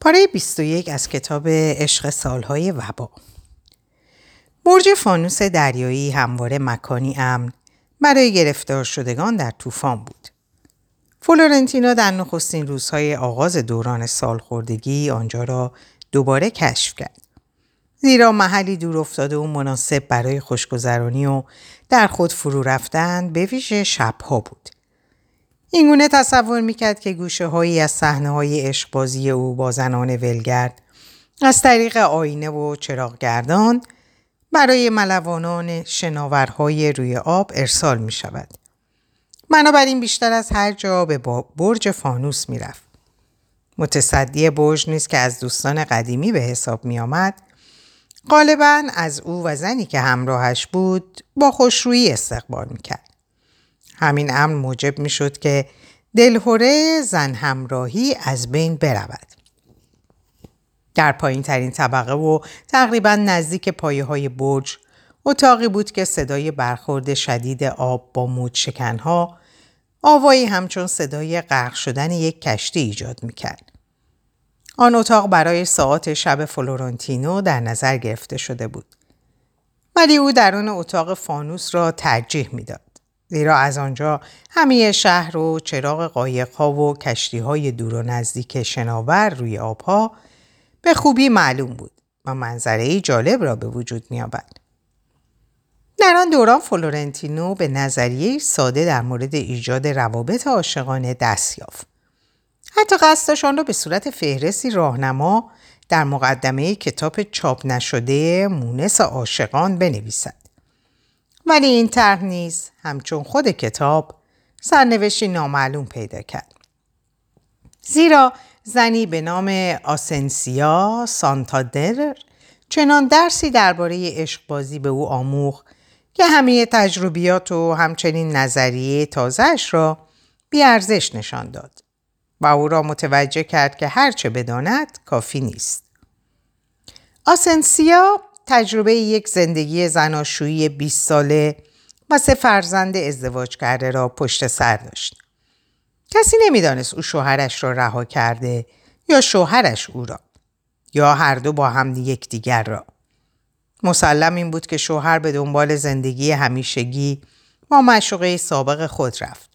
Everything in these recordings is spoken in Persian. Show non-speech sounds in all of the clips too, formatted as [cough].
پاره 21 از کتاب عشق سالهای وبا برج فانوس دریایی همواره مکانی امن برای گرفتار شدگان در طوفان بود. فلورنتینا در نخستین روزهای آغاز دوران سالخوردگی آنجا را دوباره کشف کرد. زیرا محلی دور افتاده و مناسب برای خوشگذرانی و در خود فرو رفتن به ویژه شبها بود. اینگونه تصور می‌کرد که گوشه هایی از صحنه های عشقبازی او با زنان ولگرد از طریق آینه و چراغگردان برای ملوانان شناورهای روی آب ارسال می شود. بنابراین بیشتر از هر جا به برج فانوس می رفت. متصدی برج نیست که از دوستان قدیمی به حساب می آمد. غالبا از او و زنی که همراهش بود با خوشرویی استقبال می کرد. همین امر موجب می شد که دلهوره زن همراهی از بین برود. در پایین ترین طبقه و تقریبا نزدیک پایه های برج اتاقی بود که صدای برخورد شدید آب با موج شکنها آوایی همچون صدای غرق شدن یک کشتی ایجاد می‌کرد. آن اتاق برای ساعت شب فلورانتینو در نظر گرفته شده بود. ولی او درون اتاق فانوس را ترجیح می‌داد. زیرا از آنجا همه شهر و چراغ قایقها و کشتی های دور و نزدیک شناور روی آبها به خوبی معلوم بود و منظره جالب را به وجود می آبد. در آن دوران فلورنتینو به نظریه ساده در مورد ایجاد روابط عاشقانه دست یافت. حتی قصدشان را به صورت فهرستی راهنما در مقدمه کتاب چاپ نشده مونس عاشقان بنویسد. ولی این طرح نیز همچون خود کتاب سرنوشتی نامعلوم پیدا کرد. زیرا زنی به نام آسنسیا سانتادر چنان درسی درباره عشقبازی به او آموخت که همه تجربیات و همچنین نظریه تازهش را بیارزش نشان داد و او را متوجه کرد که هرچه بداند کافی نیست. آسنسیا تجربه یک زندگی زناشویی 20 ساله و سه فرزند ازدواج کرده را پشت سر داشت. کسی نمی‌دانست او شوهرش را رها کرده یا شوهرش او را یا هر دو با هم یکدیگر را. مسلم این بود که شوهر به دنبال زندگی همیشگی با مشوقه سابق خود رفت.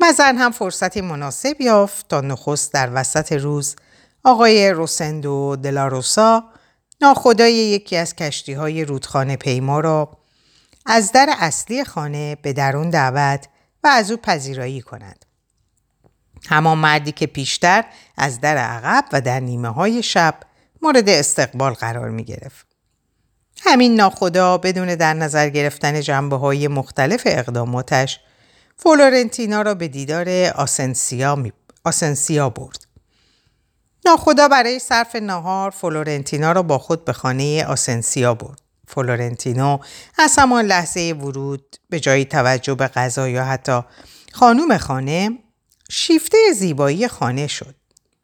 و زن هم فرصتی مناسب یافت تا نخست در وسط روز آقای روسندو دلاروسا ناخدای یکی از کشتی های رودخانه پیما را از در اصلی خانه به درون دعوت و از او پذیرایی کند. همان مردی که پیشتر از در عقب و در نیمه های شب مورد استقبال قرار می گرفت. همین ناخدا بدون در نظر گرفتن جنبه های مختلف اقداماتش فلورنتینو را به دیدار آسنسیا, می... آسنسیا برد. ناخدا برای صرف نهار فلورنتینو را با خود به خانه آسنسیا برد. فلورنتینو از همان لحظه ورود به جای توجه به غذا یا حتی خانوم خانه شیفته زیبایی خانه شد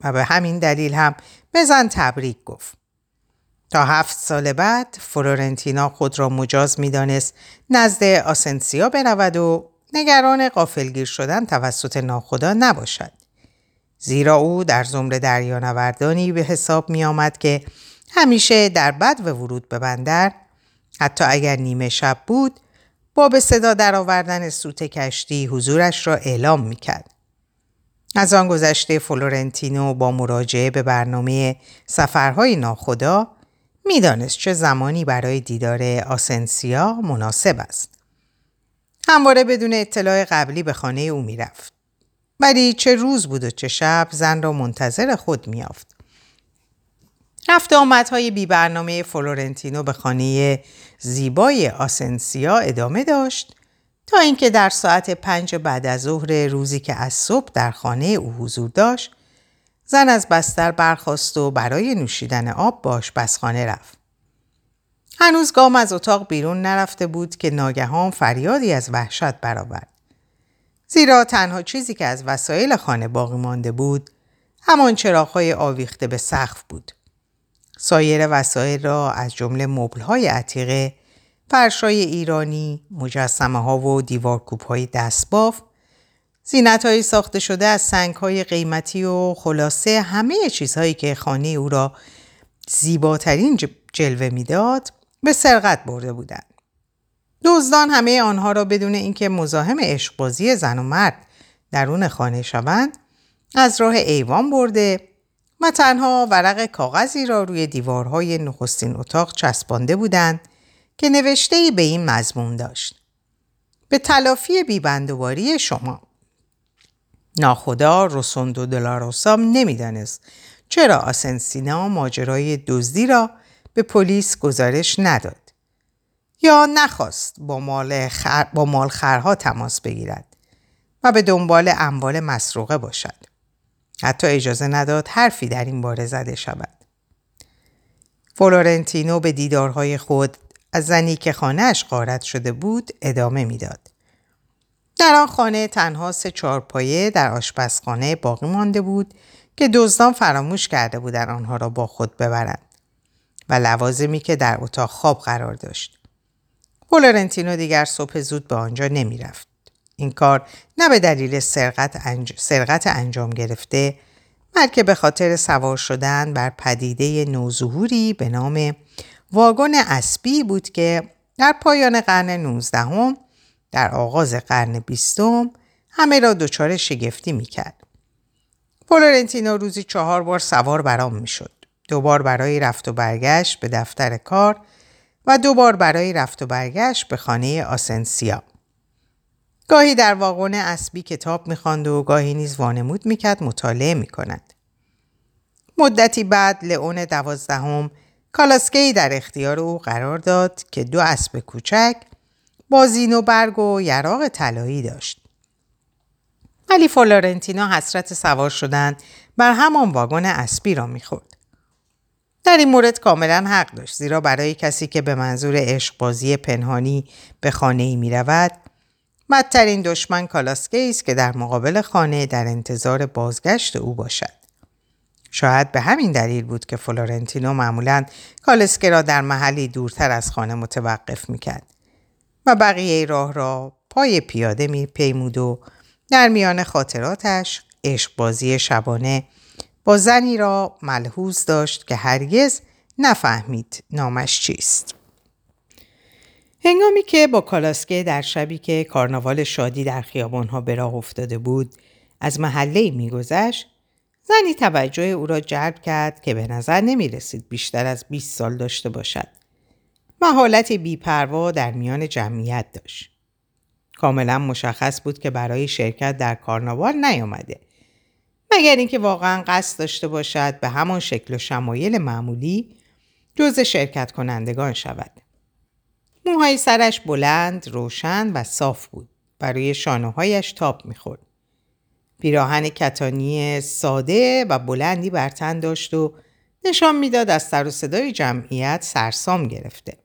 و به همین دلیل هم بزن تبریک گفت. تا هفت سال بعد فلورنتینا خود را مجاز می‌دانست نزد آسنسیا برود و نگران قافلگیر شدن توسط ناخدا نباشد. زیرا او در زمره دریانوردانی به حساب می آمد که همیشه در بد و ورود به بندر حتی اگر نیمه شب بود با به صدا درآوردن سوت کشتی حضورش را اعلام می کرد. از آن گذشته فلورنتینو با مراجعه به برنامه سفرهای ناخدا می‌دانست چه زمانی برای دیدار آسنسیا مناسب است. همواره بدون اطلاع قبلی به خانه او می‌رفت. ولی چه روز بود و چه شب زن را منتظر خود می‌یافت. رفت و آمدهای بی برنامه فلورنتینو به خانه زیبای آسنسیا ادامه داشت تا اینکه در ساعت پنج بعد از ظهر روزی که از صبح در خانه او حضور داشت زن از بستر برخواست و برای نوشیدن آب باش بسخانه رفت. هنوز گام از اتاق بیرون نرفته بود که ناگهان فریادی از وحشت برآورد. زیرا تنها چیزی که از وسایل خانه باقی مانده بود همان چراغهای آویخته به سقف بود. سایر وسایل را از جمله مبلهای عتیقه، فرشای ایرانی، مجسمه ها و دیوارکوب های دستباف زینت های ساخته شده از سنگ های قیمتی و خلاصه همه چیزهایی که خانه او را زیباترین جلوه می‌داد به سرقت برده بودند. دزدان همه آنها را بدون اینکه مزاحم عشقبازی زن و مرد درون خانه شوند از راه ایوان برده و تنها ورق کاغذی را روی دیوارهای نخستین اتاق چسبانده بودند که نوشته به این مضمون داشت. به تلافی بیبندوباری شما ناخدا روسوندو دلاروسام نمی‌دانست چرا آسنسینا ماجرای دزدی را به پلیس گزارش نداد یا نخواست با مال, خر... با مال خرها تماس بگیرد و به دنبال اموال مسروقه باشد. حتی اجازه نداد حرفی در این باره زده شود. فلورنتینو به دیدارهای خود از زنی که خانهش غارت شده بود ادامه می‌داد. در آن خانه تنها سه چارپایه در آشپزخانه باقی مانده بود که دزدان فراموش کرده بودند آنها را با خود ببرند و لوازمی که در اتاق خواب قرار داشت. فلورنتینو دیگر صبح زود به آنجا نمی رفت. این کار نه به دلیل سرقت, انج... سرقت انجام گرفته بلکه به خاطر سوار شدن بر پدیده نوظهوری به نام واگن اسبی بود که در پایان قرن 19 هم در آغاز قرن بیستم همه را دچار شگفتی می‌کرد. فلورنتینو روزی چهار بار سوار برام می‌شد. دو بار برای رفت و برگشت به دفتر کار و دو بار برای رفت و برگشت به خانه آسنسیا. گاهی در واگن اسبی کتاب می‌خواند و گاهی نیز وانمود می‌کرد مطالعه می‌کند. مدتی بعد لئون دوازدهم کالاسکی در اختیار او قرار داد که دو اسب کوچک با زین و برگ و یراق طلایی داشت. ولی فلورنتینا حسرت سوار شدن بر همان واگن اسبی را می‌خورد. در این مورد کاملا حق داشت زیرا برای کسی که به منظور عشقبازی پنهانی به خانه ای می رود بدترین دشمن کالاسکه است که در مقابل خانه در انتظار بازگشت او باشد. شاید به همین دلیل بود که فلورنتینو معمولا کالسکه را در محلی دورتر از خانه متوقف می‌کرد و بقیه راه را پای پیاده می پیمود و در میان خاطراتش عشقبازی شبانه با زنی را ملحوظ داشت که هرگز نفهمید نامش چیست. هنگامی که با کالاسکه در شبی که کارناوال شادی در خیابانها به راه افتاده بود از محله میگذشت زنی توجه او را جلب کرد که به نظر نمی رسید بیشتر از 20 سال داشته باشد و حالت بیپروا در میان جمعیت داشت. کاملا مشخص بود که برای شرکت در کارناوال نیامده مگر اینکه واقعا قصد داشته باشد به همان شکل و شمایل معمولی جز شرکت کنندگان شود. موهای سرش بلند، روشن و صاف بود. برای شانههایش تاب می‌خورد. پیراهن کتانی ساده و بلندی بر تن داشت و نشان می‌داد از سر و صدای جمعیت سرسام گرفته.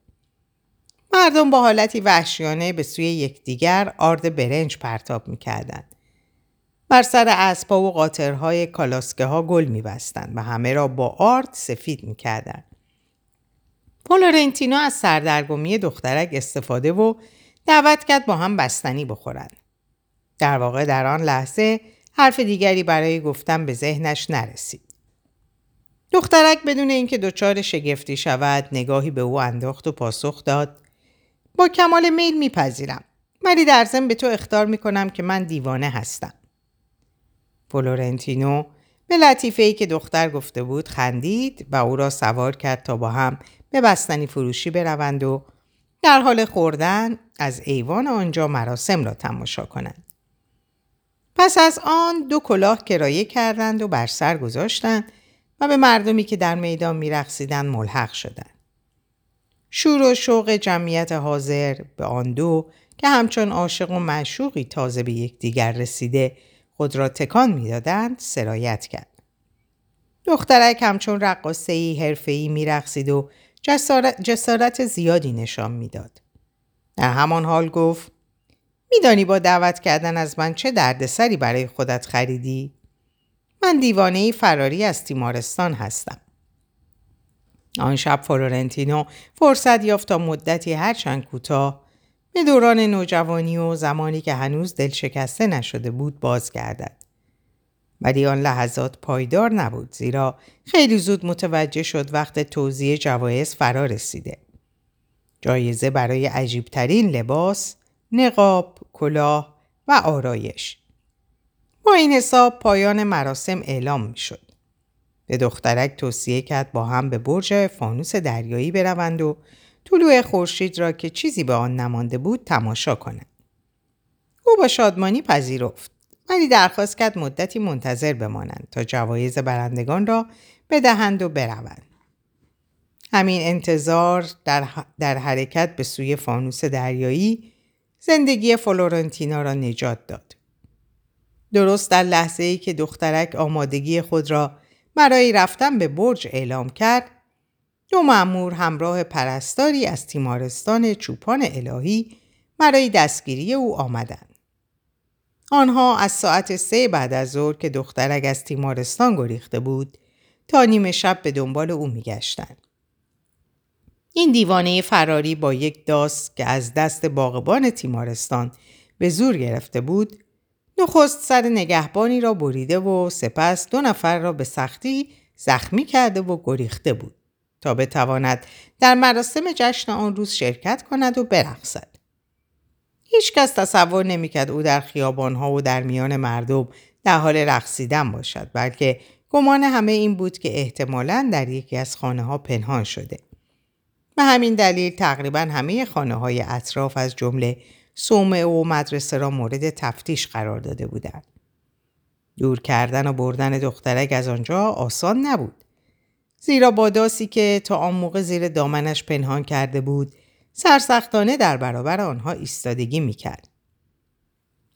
مردم با حالتی وحشیانه به سوی یکدیگر آرد برنج پرتاب می‌کردند. بر سر اسبا و قاطرهای کالاسکه ها گل میبستند و همه را با آرد سفید می‌کردند. فلورنتینو از سردرگمی دخترک استفاده و دعوت کرد با هم بستنی بخورند. در واقع در آن لحظه حرف دیگری برای گفتن به ذهنش نرسید. دخترک بدون اینکه دچار شگفتی شود نگاهی به او انداخت و پاسخ داد با کمال میل میپذیرم ولی در ضمن به تو اختار می‌کنم که من دیوانه هستم فلورنتینو به لطیفه ای که دختر گفته بود خندید و او را سوار کرد تا با هم به بستنی فروشی بروند و در حال خوردن از ایوان آنجا مراسم را تماشا کنند. پس از آن دو کلاه کرایه کردند و بر سر گذاشتند و به مردمی که در میدان میرقصیدند ملحق شدند. شور و شوق جمعیت حاضر به آن دو که همچون عاشق و معشوقی تازه به یکدیگر رسیده خود را تکان می‌دادند سرایت کرد. دخترک همچون رقاصهای حرفهای میرقصید و جسارت, زیادی نشان می‌داد. در همان حال گفت میدانی با دعوت کردن از من چه دردسری برای خودت خریدی؟ من دیوانه فراری از تیمارستان هستم. آن شب فلورنتینو فرصت یافت تا مدتی هرچند کوتاه به دوران نوجوانی و زمانی که هنوز دل شکسته نشده بود بازگردد. ولی آن لحظات پایدار نبود زیرا خیلی زود متوجه شد وقت توضیح جوایز فرا رسیده. جایزه برای عجیبترین لباس، نقاب، کلاه و آرایش. با این حساب پایان مراسم اعلام می شد. به دخترک توصیه کرد با هم به برج فانوس دریایی بروند و طلوع خورشید را که چیزی به آن نمانده بود تماشا کنند. او با شادمانی پذیرفت ولی درخواست کرد مدتی منتظر بمانند تا جوایز برندگان را بدهند و بروند. همین انتظار در, در حرکت به سوی فانوس دریایی زندگی فلورنتینا را نجات داد. درست در لحظه ای که دخترک آمادگی خود را برای رفتن به برج اعلام کرد دو مأمور همراه پرستاری از تیمارستان چوپان الهی برای دستگیری او آمدند. آنها از ساعت سه بعد از ظهر که دخترک از تیمارستان گریخته بود تا نیمه شب به دنبال او میگشتند. این دیوانه فراری با یک داست که از دست باغبان تیمارستان به زور گرفته بود نخست سر نگهبانی را بریده و سپس دو نفر را به سختی زخمی کرده و گریخته بود تا بتواند در مراسم جشن آن روز شرکت کند و برقصد. هیچ کس تصور نمی‌کرد او در خیابانها و در میان مردم در حال رقصیدن باشد بلکه گمان همه این بود که احتمالا در یکی از خانه ها پنهان شده. به همین دلیل تقریبا همه خانه های اطراف از جمله سومه و مدرسه را مورد تفتیش قرار داده بودند. دور کردن و بردن دخترک از آنجا آسان نبود. زیرا با داسی که تا آن موقع زیر دامنش پنهان کرده بود سرسختانه در برابر آنها ایستادگی می‌کرد.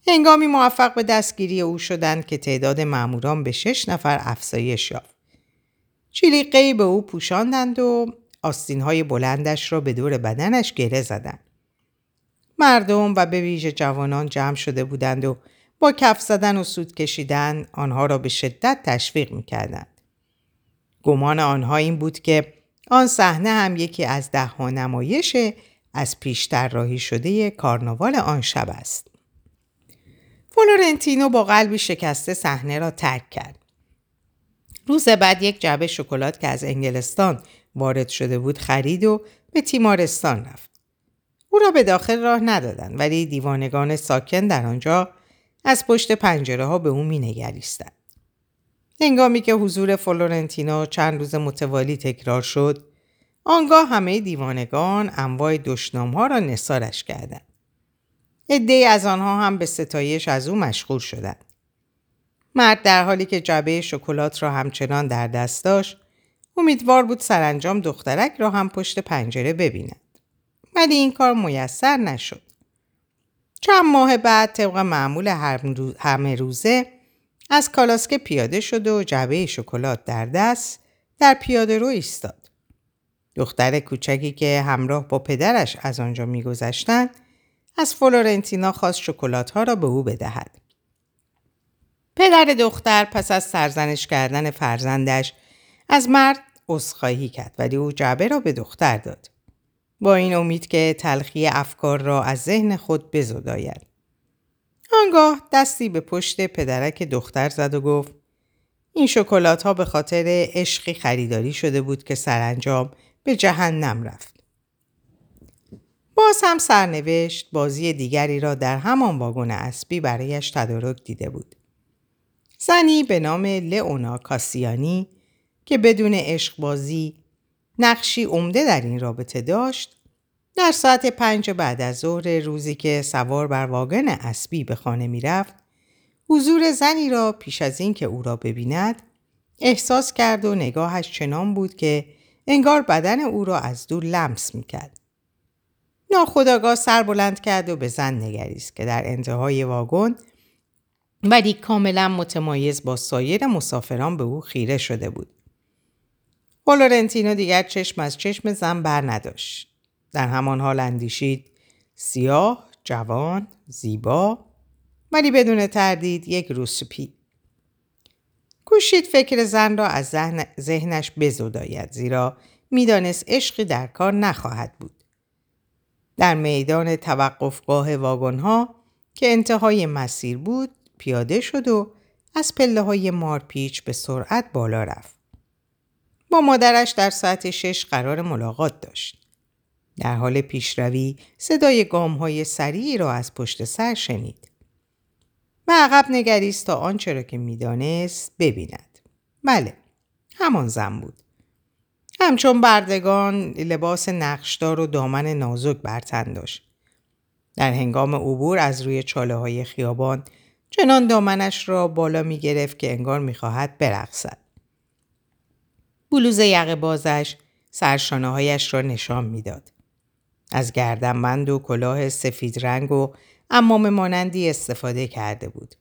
هنگامی موفق به دستگیری او شدند که تعداد ماموران به شش نفر افزایش یافت. چلیقهای به او پوشاندند و آستینهای بلندش را به دور بدنش گره زدند. مردم و به ویژه جوانان جمع شده بودند و با کف زدن و سود کشیدن آنها را به شدت تشویق می‌کردند. گمان آنها این بود که آن صحنه هم یکی از ده نمایش از پیشتر راهی شده کارناوال آن شب است. فلورنتینو با قلبی شکسته صحنه را ترک کرد. روز بعد یک جعبه شکلات که از انگلستان وارد شده بود خرید و به تیمارستان رفت. او را به داخل راه ندادند ولی دیوانگان ساکن در آنجا از پشت پنجره ها به او می نگریستند. هنگامی که حضور فلورنتینا چند روز متوالی تکرار شد آنگاه همه دیوانگان انواع دشنام ها را نثارش کردند. عده از آنها هم به ستایش از او مشغول شدند. مرد در حالی که جعبه شکلات را همچنان در دست داشت امیدوار بود سرانجام دخترک را هم پشت پنجره ببیند. ولی این کار میسر نشد. چند ماه بعد طبق معمول همه روزه از کالاسکه پیاده شد و جعبه شکلات در دست در پیاده رو ایستاد. دختر کوچکی که همراه با پدرش از آنجا میگذشتند از فلورنتینا خواست شکلات ها را به او بدهد. پدر دختر پس از سرزنش کردن فرزندش از مرد عذرخواهی کرد ولی او جعبه را به دختر داد. با این امید که تلخی افکار را از ذهن خود بزداید. آنگاه دستی به پشت پدرک دختر زد و گفت این شکلات ها به خاطر عشقی خریداری شده بود که سرانجام به جهنم رفت. باز هم سرنوشت بازی دیگری را در همان واگن اسبی برایش تدارک دیده بود. زنی به نام لئونا کاسیانی که بدون عشق بازی نقشی عمده در این رابطه داشت در ساعت پنج بعد از ظهر روزی که سوار بر واگن اسبی به خانه می رفت حضور زنی را پیش از این که او را ببیند احساس کرد و نگاهش چنان بود که انگار بدن او را از دور لمس می کرد. ناخداگاه سر بلند کرد و به زن نگریست که در انتهای واگن ولی کاملا متمایز با سایر مسافران به او خیره شده بود. فلورنتینو دیگر چشم از چشم زن بر نداشت. در همان حال اندیشید سیاه، جوان، زیبا ولی بدون تردید یک روسپی. کوشید فکر زن را از ذهنش بزداید زیرا می‌دانست عشقی در کار نخواهد بود. در میدان توقفگاه واگنها که انتهای مسیر بود پیاده شد و از پله های مارپیچ به سرعت بالا رفت. با مادرش در ساعت شش قرار ملاقات داشت. در حال پیشروی صدای گام های سریعی را از پشت سر شنید. به عقب نگریست تا آنچه را که می‌دانست ببیند. بله، همان زن بود. همچون بردگان لباس نقشدار و دامن نازک برتن داشت. در هنگام عبور از روی چاله های خیابان چنان دامنش را بالا می گرفت که انگار می خواهد برقصد. بلوز یقه بازش سرشانه هایش را نشان می‌داد. از گردنبند و کلاه سفید رنگ و امام مانندی استفاده کرده بود.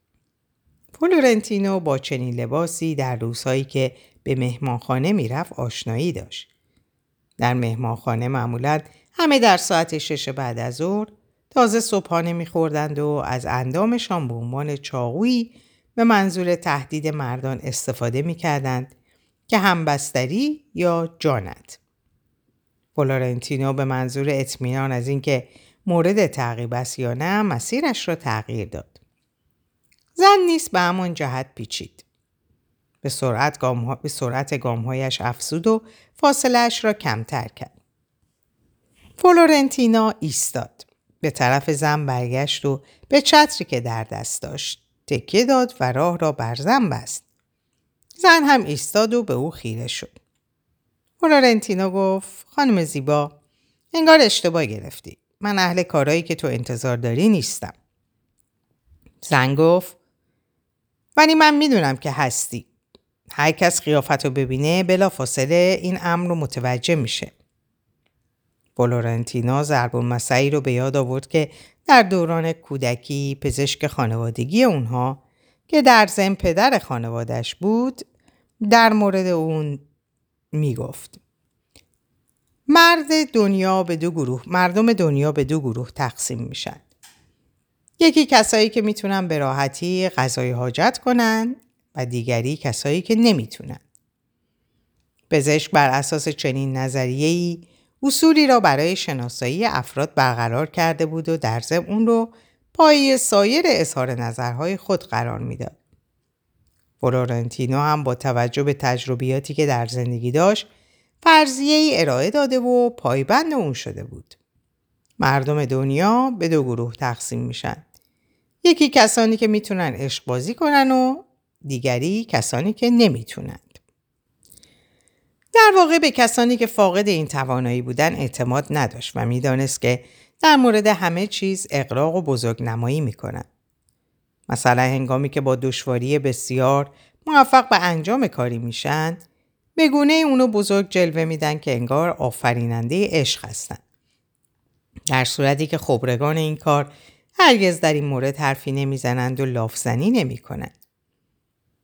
فلورنتینو با چنین لباسی در روزهایی که به مهمانخانه می‌رفت آشنایی داشت. در مهمانخانه معمولا همه در ساعت شش بعد از ظهر تازه صبحانه میخوردند و از اندامشان به عنوان چاقویی به منظور تهدید مردان استفاده می‌کردند که همبستری یا جانت. فلورنتینو به منظور اطمینان از اینکه مورد تعقیب است یا نه مسیرش را تغییر داد. زن نیست به همان جهت پیچید. به سرعت, گام به سرعت گامهایش افزود و فاصلهش را کمتر کرد. فلورنتینا ایستاد. به طرف زن برگشت و به چتری که در دست داشت تکیه داد و راه را بر زن بست. زن هم ایستاد و به او خیره شد. فلورنتینو گفت خانم زیبا انگار اشتباه گرفتی. من اهل کارایی که تو انتظار داری نیستم. زن گفت ولی من می‌دونم که هستی. هر کس قیافت رو ببینه بلا فاصله این امر رو متوجه میشه. فلورنتینا ضرب مسعی رو به یاد آورد که در دوران کودکی پزشک خانوادگی اونها که در زن پدر خانوادش بود در مورد اون می‌گفت. مرد دنیا به دو گروه مردم دنیا به دو گروه تقسیم میشن. یکی کسایی که می‌تونن به راحتی غذای حاجت کنن و دیگری کسایی که نمی‌تونن. پزشک بر اساس چنین نظریه‌ای اصولی را برای شناسایی افراد برقرار کرده بود و در ضمن اون رو پای سایر اظهار نظرهای خود قرار می‌داد. فلورنتینو هم با توجه به تجربیاتی که در زندگی داشت فرضیه ای ارائه داده و پایبند اون شده بود. مردم دنیا به دو گروه تقسیم میشن. یکی کسانی که می‌تونن عشق بازی کنن و دیگری کسانی که نمی‌تونند. در واقع به کسانی که فاقد این توانایی بودن اعتماد نداشت و می‌دانست که در مورد همه چیز اقراق و بزرگ نمایی می‌کنن. مثلا هنگامی که با دشواری بسیار موفق به انجام کاری میشن به گونه اونو بزرگ جلوه میدن که انگار آفریننده عشق هستن. در صورتی که خبرگان این کار هرگز در این مورد حرفی نمی‌زنند و لافزنی نمی‌کنند.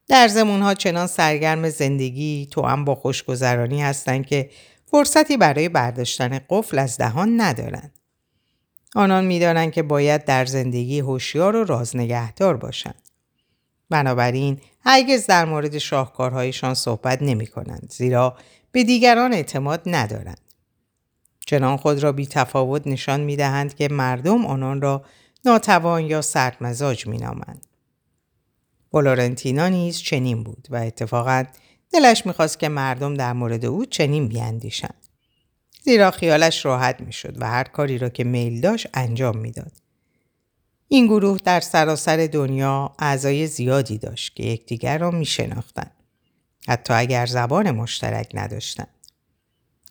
در زمونها چنان سرگرم زندگی تو هم با خوشگذرانی هستند که فرصتی برای برداشتن قفل از دهان ندارند. آنان می‌دانند که باید در زندگی هوشیار و رازنگهدار باشند. بنابراین هرگز در مورد شاهکارهایشان صحبت نمی کنند زیرا به دیگران اعتماد ندارند. چنان خود را بی تفاوت نشان می دهند که مردم آنان را ناتوان یا سردمزاج می نامند. فلورنتینا نیز چنین بود و اتفاقا دلش می‌خواست که مردم در مورد او چنین بیاندیشند. زیرا خیالش راحت می‌شد و هر کاری را که میل داشت انجام می‌داد. این گروه در سراسر دنیا اعضای زیادی داشت که یکدیگر را میشناختند. حتی اگر زبان مشترک نداشتند.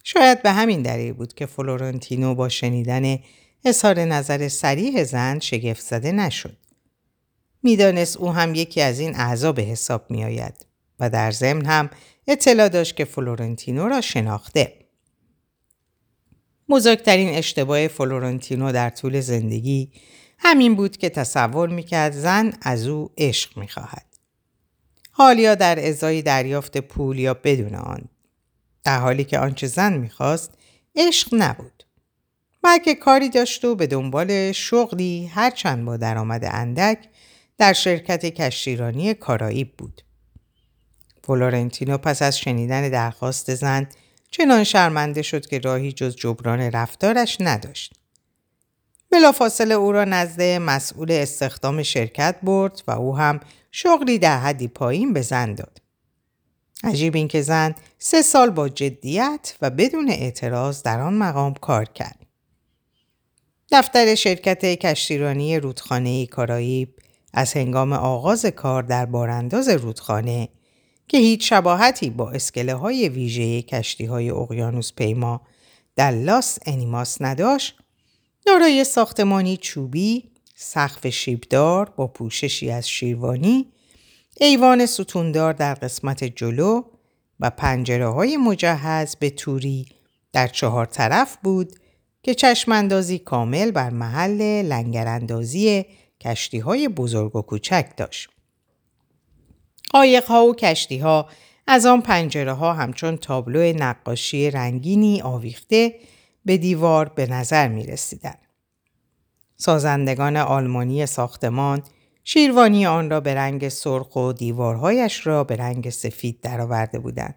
شاید به همین دلیل بود که فلورنتینو با شنیدن اظهار نظر سریح زن شگفت زده نشد. می‌دانست او هم یکی از این اعضا به حساب می آید و در ضمن هم اطلاع داشت که فلورنتینو را شناخته. بزرگترین اشتباه فلورنتینو در طول زندگی همین بود که تصور می‌کرد زن از او عشق می‌خواهد. حال یا در ازای دریافت پول یا بدون آن. در حالی که آنچه زن می‌خواست عشق نبود. بلکه کاری داشت و به دنبال شغلی هرچند با درآمد اندک در شرکت کشتیرانی کارائیب بود. فلورنتینو پس از شنیدن درخواست زن چنان شرمنده شد که راهی جز جبران رفتارش نداشت. بلافاصله او را نزد مسئول استخدام شرکت برد و او هم شغلی در حدی پایین به زن داد. عجیب این که زن سه سال با جدیت و بدون اعتراض در آن مقام کار کرد. دفتر شرکت کشتیرانی رودخانه کاراییب از هنگام آغاز کار در بارانداز رودخانه که هیچ شباهتی با اسکله های ویژه کشتی های اقیانوس پیما در لاس انیماس نداشت، دارای ساختمانی چوبی، سقف شیبدار با پوششی از شیروانی، ایوان ستوندار در قسمت جلو و پنجره های مجهز به توری در چهار طرف بود که چشماندازی کامل بر محل لنگراندازی کشتی های بزرگ و کوچک داشت. قایق ها و کشتی ها از آن پنجره ها همچون تابلو نقاشی رنگینی آویخته به دیوار به نظر می رسیدن. سازندگان آلمانی ساختمان شیروانی آن را به رنگ سرخ و دیوارهایش را به رنگ سفید درآورده بودند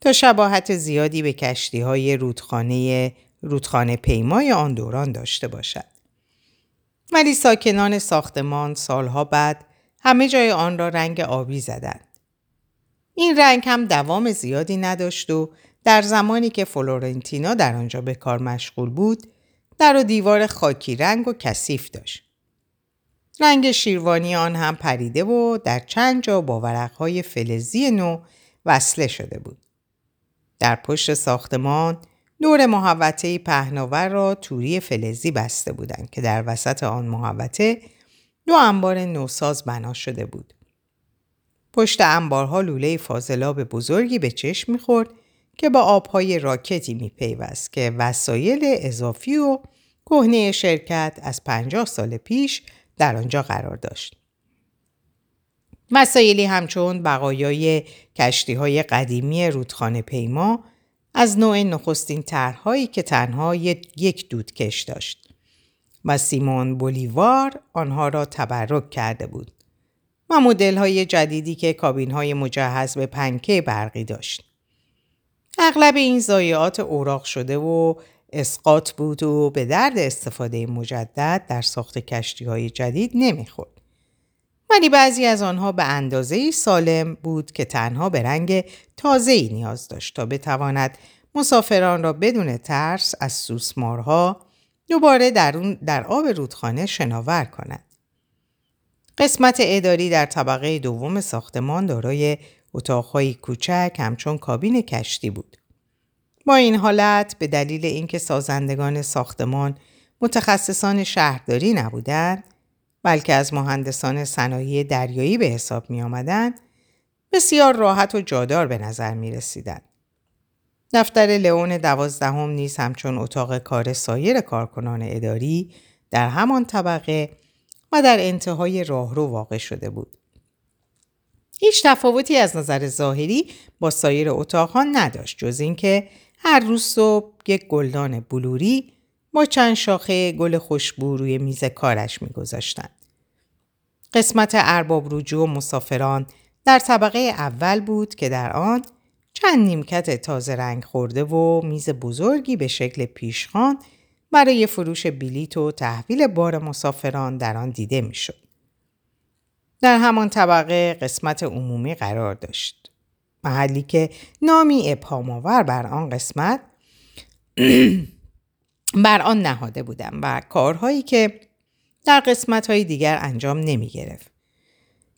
تا شباهت زیادی به کشتی های رودخانه رودخانه پیمای آن دوران داشته باشد. ولی ساکنان ساختمان سالها بعد همه جای آن را رنگ آبی زدند. این رنگ هم دوام زیادی نداشت و در زمانی که فلورنتینا در آنجا به کار مشغول بود در و دیوار خاکی رنگ و کثیف داشت. رنگ شیروانی آن هم پریده و در چند جا با ورقهای فلزی نو وصله شده بود. در پشت ساختمان دور محوطه پهناور را توری فلزی بسته بودند که در وسط آن محوطه دو انبار نوساز بنا شده بود. پشت انبارها لوله فاضلاب بزرگی به چشم می‌خورد که با آبهای راکتی میپیوست که وسایل اضافی و کهنه شرکت از پنجاه سال پیش در آنجا قرار داشت. مسایلی همچون بقایای کشتی های قدیمی رودخانه پیما از نوع نخستین طرحهایی که تنها یک دودکش داشت و سیمون بولیوار آنها را تبرک کرده بود و مدل های جدیدی که کابین های مجهز به پنکه برقی داشت. اغلب این ضایعات اوراق شده و اسقاط بود و به درد استفاده مجدد در ساخت کشتی های جدید نمی‌خورد. ولی بعضی از آنها به اندازه سالم بود که تنها به رنگ تازه ای نیاز داشت تا بتواند مسافران را بدون ترس از سوسمارها دوباره در, در آب رودخانه شناور کند. قسمت اداری در طبقه دوم ساختمان دارای اتاقهایی کوچک همچون کابین کشتی بود. با این حالت به دلیل اینکه سازندگان ساختمان متخصصان شهرداری نبودند بلکه از مهندسان صنایع دریایی به حساب می آمدن، بسیار راحت و جادار به نظر می رسیدن. دفتر لئون دوازدهم نیز همچون اتاق کار سایر کارکنان اداری در همان طبقه و در انتهای راهرو واقع شده بود. هیچ تفاوتی از نظر ظاهری با سایر اتاقها نداشت جز اینکه هر روز صبح یک گلدان بلوری با چند شاخه گل خوشبو روی میز کارش میگذاشتند. قسمت ارباب رجوع و مسافران در طبقه اول بود که در آن چند نیمکت تازه رنگ خورده و میز بزرگی به شکل پیشخان برای فروش بلیت و تحویل بار مسافران در آن دیده می‌شد. در همان طبقه قسمت عمومی قرار داشت. محلی که نامی ابهامآور بر آن قسمت [clears throat] بر آن نهاده بودم و کارهایی که در قسمت های دیگر انجام نمی گرفت.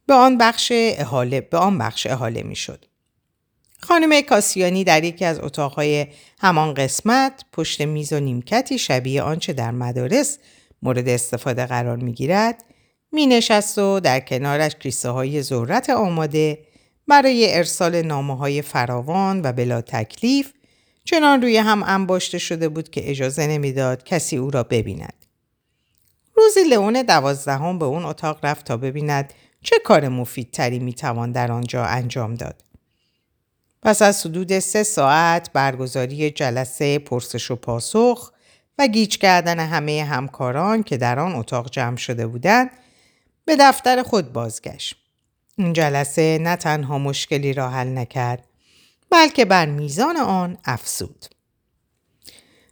به آن بخش احاله به آن بخش احاله می شد. خانم کاسیانی در یکی از اتاقهای همان قسمت پشت میز و نیمکتی شبیه آنچه در مدارس مورد استفاده قرار می گیرد می نشست و در کنارش کیسه های ذرت آماده برای ارسال نامه های فراوان و بلا تکلیف چنان روی هم انباشته شده بود که اجازه نمی‌داد کسی او را ببیند. روزی لئون دوازدهم به اون اتاق رفت تا ببیند چه کار مفیدتری می‌توان در آنجا انجام داد. پس از حدود سه ساعت برگزاری جلسه پرسش و پاسخ و گیج کردن همه همکاران که در آن اتاق جمع شده بودند به دفتر خود بازگشت. این جلسه نه تنها مشکلی را حل نکرد بلکه بر میزان آن افسود.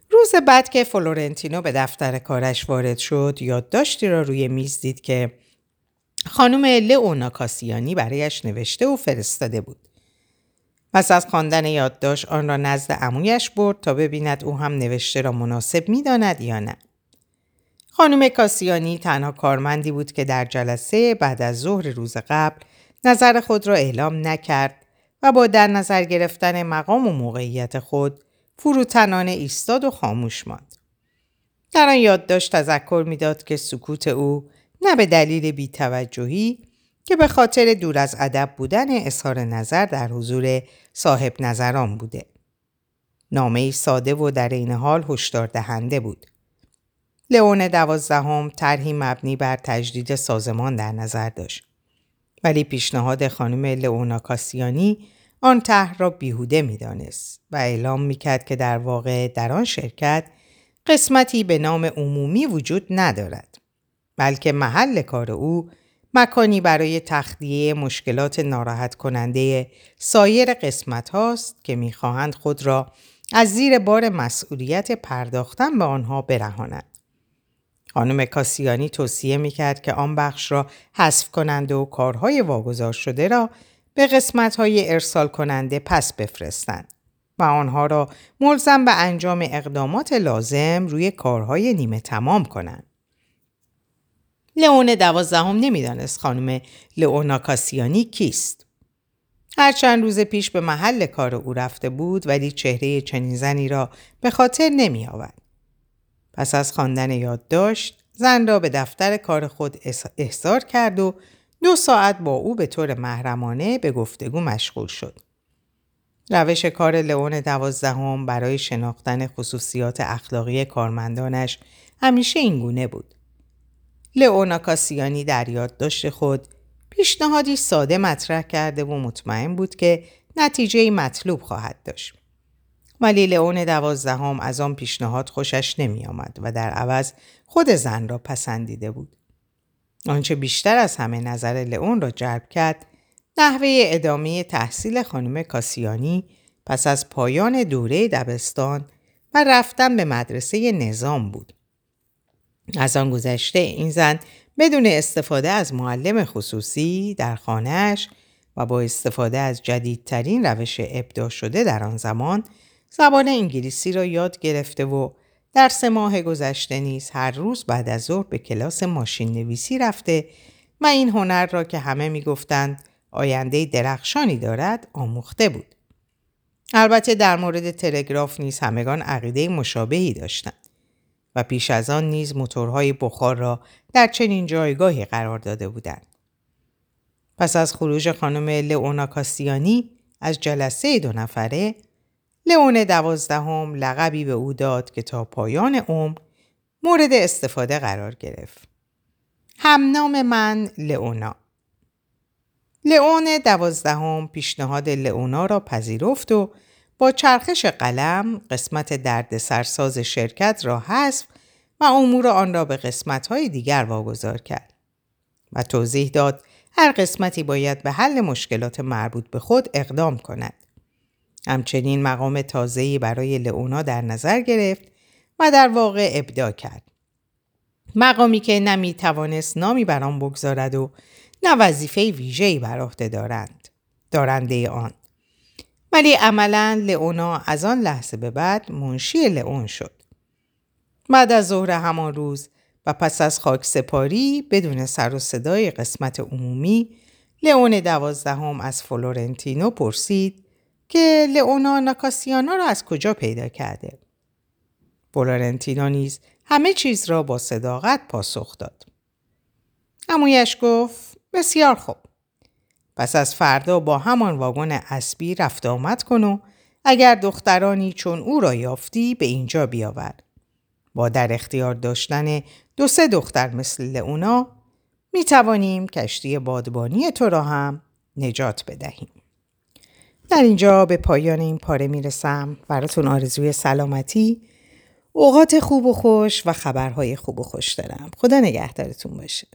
روز بعد که فلورنتینو به دفتر کارش وارد شد یادداشتی را روی میز دید که خانم لئونا کاسیانی برایش نوشته و فرستاده بود. پس از خواندن یادداشت آن را نزد عمویش برد تا ببیند او هم نوشته را مناسب می‌داند یا نه. خانم کاسیانی تنها کارمندی بود که در جلسه بعد از ظهر روز قبل نظر خود را اعلام نکرد و با در نظر گرفتن مقام و موقعیت خود فروتنانه ایستاد و خاموش ماند. در آن یادداشت تذکر می‌داد که سکوت او نه به دلیل بیتوجهی که به خاطر دور از ادب بودن اظهار نظر در حضور صاحب نظران بوده. نامه ساده و در این حال هشدار دهنده بود. لئون دوازدهم طرحی مبنی بر تجدید سازمان در نظر داشت. ولی پیشنهاد خانم لئونا کاسیانی آن طرح را بیهوده می‌دانست و اعلام می‌کرد که در واقع در آن شرکت قسمتی به نام عمومی وجود ندارد بلکه محل کار او مکانی برای تخلیه مشکلات ناراحت کننده سایر قسمت هاست که می‌خواهند خود را از زیر بار مسئولیت پرداختن به آنها برهانند. خانم کاسیانی توصیه می‌کرد که آن بخش را حذف کنند و کارهای واگذار شده را به قسمت های ارسال کننده پس بفرستند و آنها را ملزم به انجام اقدامات لازم روی کارهای نیمه تمام کنند. لئون دوازدهم نمی‌دانست خانم لئونا کاسیانی کیست. هر چند روز پیش به محل کار او رفته بود ولی چهره چنین زنی را به خاطر نمی آورد. پس از خواندن یادداشت زن را به دفتر کار خود احضار کرد و دو ساعت با او به طور محرمانه به گفتگو مشغول شد. روش کار لئون دوازدهم برای شناختن خصوصیات اخلاقی کارمندانش همیشه اینگونه بود. لئونا کاسیانی در یادداشت خود پیشنهادی ساده مطرح کرده و مطمئن بود که نتیجه مطلوب خواهد داشت. ولی لئون دوازدهم از آن پیشنهاد خوشش نمی آمد و در عوض خود زن را پسندیده بود. آنچه بیشتر از همه نظر لئون را جلب کرد نحوه ادامه تحصیل خانم کاسیانی پس از پایان دوره دبستان و رفتن به مدرسه نظام بود. از آن گذشته این زن بدون استفاده از معلم خصوصی در خانهش و با استفاده از جدیدترین روش ابدا شده در آن زمان زبان انگلیسی را یاد گرفته و در سه ماه گذشته نیز هر روز بعد از ظهر به کلاس ماشین نویسی رفته و این هنر را که همه می‌گفتند آینده درخشانی دارد آموخته بود. البته در مورد تلگراف نیز همگان عقیده مشابهی داشتند و پیش از آن نیز موتورهای بخار را در چنین جایگاهی قرار داده بودند. پس از خروج خانم لئونا کاستیانی از جلسه دو نفره لئون دوازدهم لقبی به او داد که تا پایان عمر مورد استفاده قرار گرفت. همنام من لئونا. لئون دوازدهم پیشنهاد لئونا را پذیرفت و با چرخش قلم قسمت درد سرساز شرکت را حذف و امور آن را به قسمتهای دیگر واگذار کرد و توضیح داد هر قسمتی باید به حل مشکلات مربوط به خود اقدام کند. همچنین مقام تازه‌ای برای لئونا در نظر گرفت و در واقع ابدا کرد. مقامی که نمی توانست نامی بر بگذارد و نه وظیفه ویژه‌ای بر عهده دارند دارنده آن ولی عملا لئونا از آن لحظه به بعد منشی لئون شد بعد از ظهر همان روز و پس از خاک سپاری بدون سر و صدای قسمت عمومی لئون دوازدهم از فلورنتینو پرسید که لئونا ناکاسیانا را از کجا پیدا کرده. فلورنتینو نیز همه چیز را با صداقت پاسخ داد. امویش گفت بسیار خوب. پس از فردا با همان واگن اسبی رفت آمد کن و اگر دخترانی چون او را یافتی به اینجا بیاور. با در اختیار داشتن دو سه دختر مثل لئونا می توانیم کشتی بادبانی تو را هم نجات بدهیم. در اینجا به پایان این پاره می‌رسم براتون آرزوی سلامتی اوقات خوب و خوش و خبرهای خوب و خوش دارم خدا نگهدارتون باشه